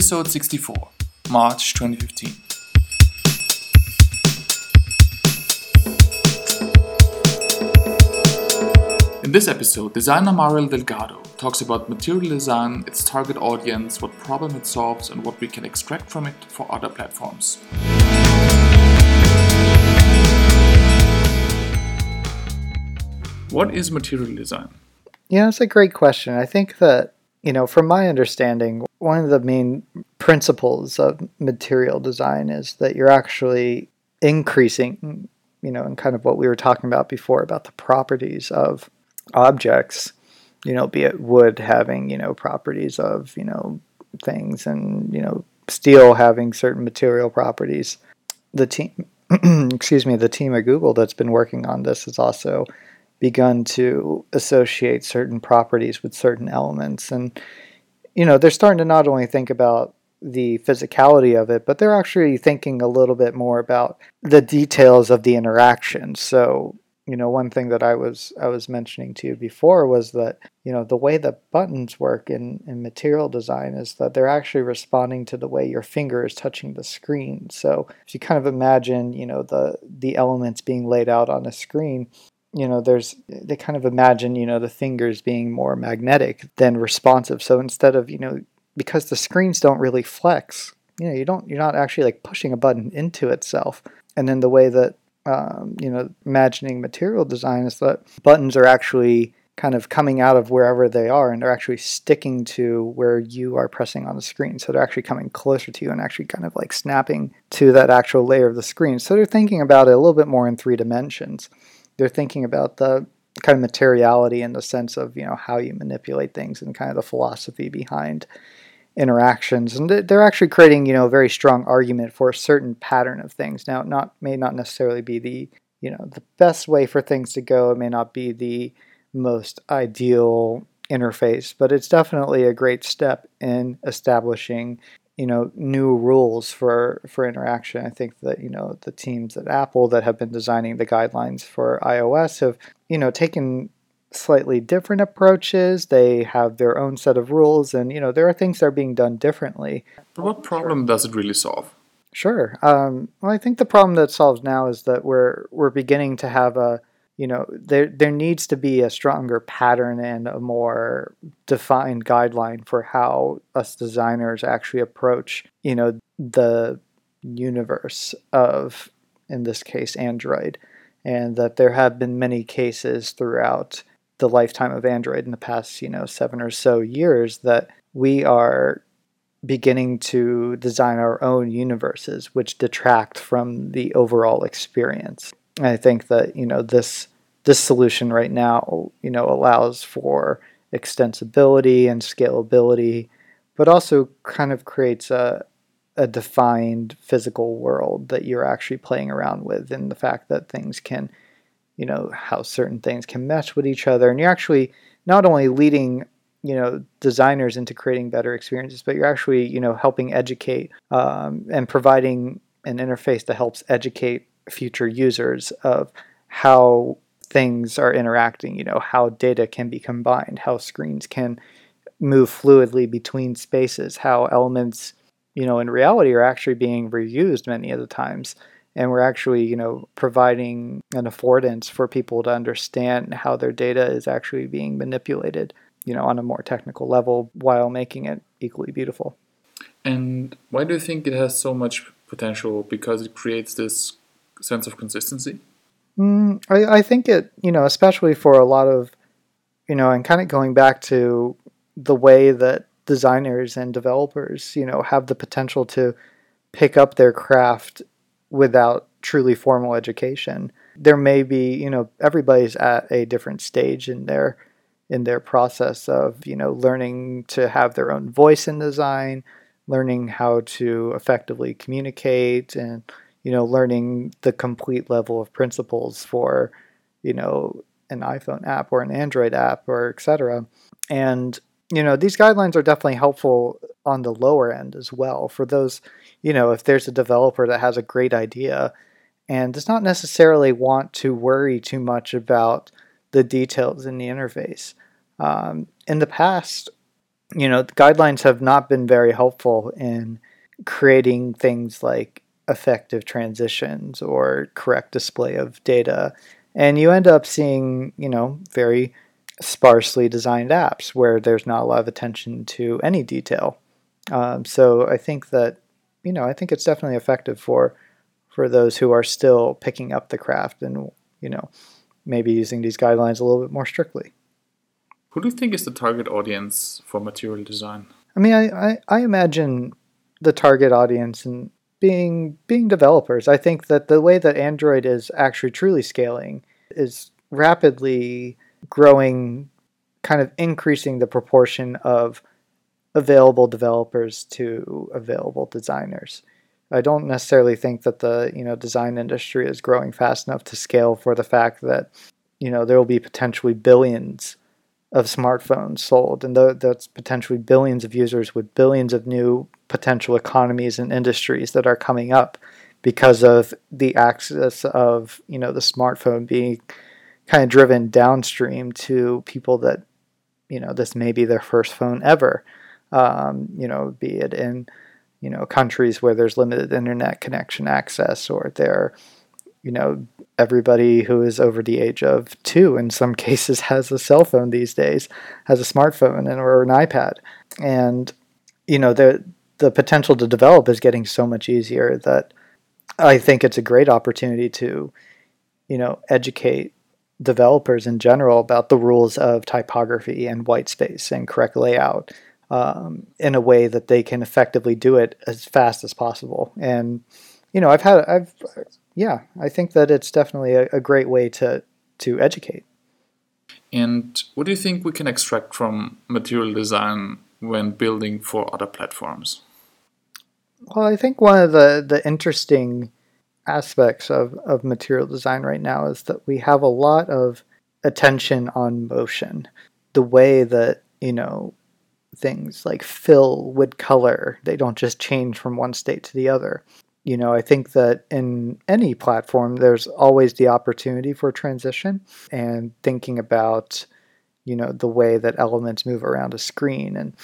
Episode 64, March 2015. In this episode, designer Mario Delgado talks about material design, its target audience, what problem it solves, and what we can extract from it for other platforms. What is material design? Yeah, it's a great question. I think that, you know, from my understanding, one of the main principles of material design is that you're actually increasing, you know, and kind of what we were talking about before about the properties of objects, you know, be it wood having, you know, properties of, you know, things and, you know, steel having certain material properties. The team, excuse me, the team at Google that's been working on this is also begun to associate certain properties with certain elements. And, you know, they're starting to not only think about the physicality of it, but they're actually thinking a little bit more about the details of the interaction. So, you know, one thing that I was I was mentioning to you before was that, you know, the way that buttons work in, in material design is that they're actually responding to the way your finger is touching the screen. So if you kind of imagine, you know, the the elements being laid out on a screen, you know there's they kind of imagine you know the fingers being more magnetic than responsive. So instead of you know because the screens don't really flex you know you don't you're not actually like pushing a button into itself. And then the way that um, you know imagining material design is that buttons are actually kind of coming out of wherever they are and they're actually sticking to where you are pressing on the screen. So they're actually coming closer to you and actually kind of like snapping to that actual layer of the screen. So they're thinking about it a little bit more in three dimensions they're thinking about the kind of materiality in the sense of you know how you manipulate things and kind of the philosophy behind interactions. And they're actually creating you know a very strong argument for a certain pattern of things. Now not may not necessarily be the you know the best way for things to go. It may not be the most ideal interface but it's definitely a great step in establishing you know new rules for for interaction. I think that you know the teams at Apple that have been designing the guidelines for iOS have you know taken slightly different approaches. They have their own set of rules, and you know there are things that are being done differently. But what problem does it really solve? Sure. Um, well, I think the problem that solves now is that we're we're beginning to have a you know there there needs to be a stronger pattern and a more defined guideline for how us designers actually approach you know the universe of in this case android. And that there have been many cases throughout the lifetime of android in the past you know 7 or so years that we are beginning to design our own universes which detract from the overall experience I think that you know this this solution right now you know allows for extensibility and scalability, but also kind of creates a a defined physical world that you're actually playing around with, and the fact that things can, you know, how certain things can mesh with each other, and you're actually not only leading you know designers into creating better experiences but you're actually you know helping educate um, and providing an interface that helps educate future users of how things are interacting, you know, how data can be combined, how screens can move fluidly between spaces, how elements, you know, in reality are actually being reused many of the times. And we're actually, you know, providing an affordance for people to understand how their data is actually being manipulated, you know, on a more technical level while making it equally beautiful. And why do you think it has so much potential? Because it creates this sense of consistency? Mm, I, I think it, you know, especially for a lot of, you know, and kind of going back to the way that designers and developers, you know, have the potential to pick up their craft without truly formal education. There may be, you know, everybody's at a different stage in their in their process of, you know, learning to have their own voice in design, learning how to effectively communicate and you know, learning the complete level of principles for, you know, an iPhone app or an Android app or etc. And you know, these guidelines are definitely helpful on the lower end as well for those, you know, if there's a developer that has a great idea and does not necessarily want to worry too much about the details in the interface. Um, in the past, you know, guidelines have not been very helpful in creating things like effective transitions or correct display of data. And you end up seeing, you know, very sparsely designed apps where there's not a lot of attention to any detail. Um, so I think that, you know, I think it's definitely effective for for those who are still picking up the craft and, you know, maybe using these guidelines a little bit more strictly. Who do you think is the target audience for material design? I mean, I, I, I imagine the target audience and being being developers. I think that the way that Android is actually truly scaling is rapidly growing, kind of increasing the proportion of available developers to available designers. I don't necessarily think that the you know design industry is growing fast enough to scale for the fact that you know there will be potentially billions of smartphones sold, and that's potentially billions of users with billions of new potential economies and industries that are coming up because of the access of you know the smartphone being kind of driven downstream to people that you know this may be their first phone ever. Um, you know be it in you know countries where there's limited internet connection access or they're you know everybody who is over the age of two in some cases has a cell phone these days has a smartphone and or an ipad. And you know the the potential to develop is getting so much easier that i think it's a great opportunity to you know educate developers in general about the rules of typography and white space and correct layout um, in a way that they can effectively do it as fast as possible. And you know i've had i've yeah, I think that it's definitely a, a great way to to educate. And what do you think we can extract from material design when building for other platforms? Well, I think one of the, the interesting aspects of, of material design right now is that we have a lot of attention on motion. The way that, you know, things like fill with color, they don't just change from one state to the other you know, I think that in any platform, there's always the opportunity for transition and thinking about, you know, the way that elements move around a screen. And,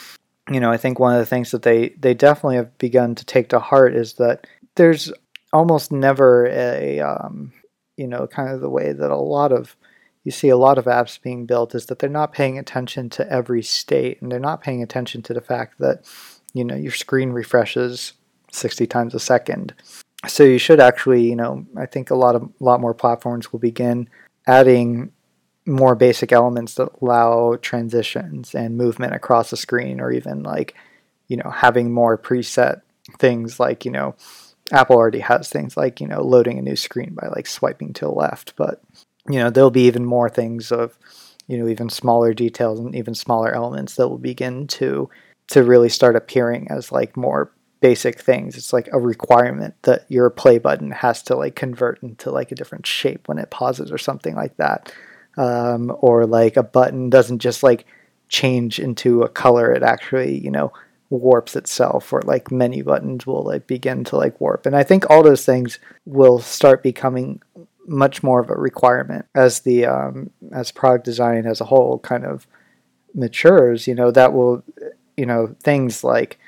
you know, I think one of the things that they, they definitely have begun to take to heart is that there's almost never a, um, you know, kind of the way that a lot of, you see a lot of apps being built is that they're not paying attention to every state and they're not paying attention to the fact that, you know, your screen refreshes 60 times a second. So you should actually, you know, I think a lot of a lot more platforms will begin adding more basic elements that allow transitions and movement across the screen or even like, you know, having more preset things like, you know, Apple already has things like, you know, loading a new screen by like swiping to the left, but you know, there'll be even more things of, you know, even smaller details and even smaller elements that will begin to to really start appearing as like more basic things. It's like a requirement that your play button has to like convert into like a different shape when it pauses or something like that. Um, or like a button doesn't just like change into a color, it actually, you know, warps itself or like many buttons will like begin to like warp. And I think all those things will start becoming much more of a requirement as the um, as product design as a whole kind of matures, you know, that will you know, things like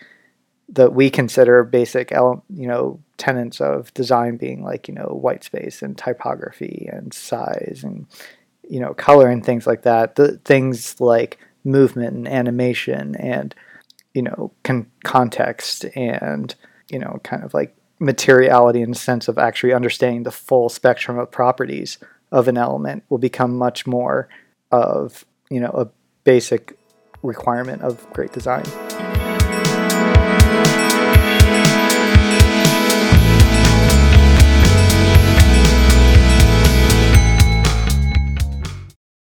that we consider basic you know tenets of design being like you know white space and typography and size and you know color and things like that the things like movement and animation and you know con- context and you know kind of like materiality in the sense of actually understanding the full spectrum of properties of an element will become much more of you know a basic requirement of great design.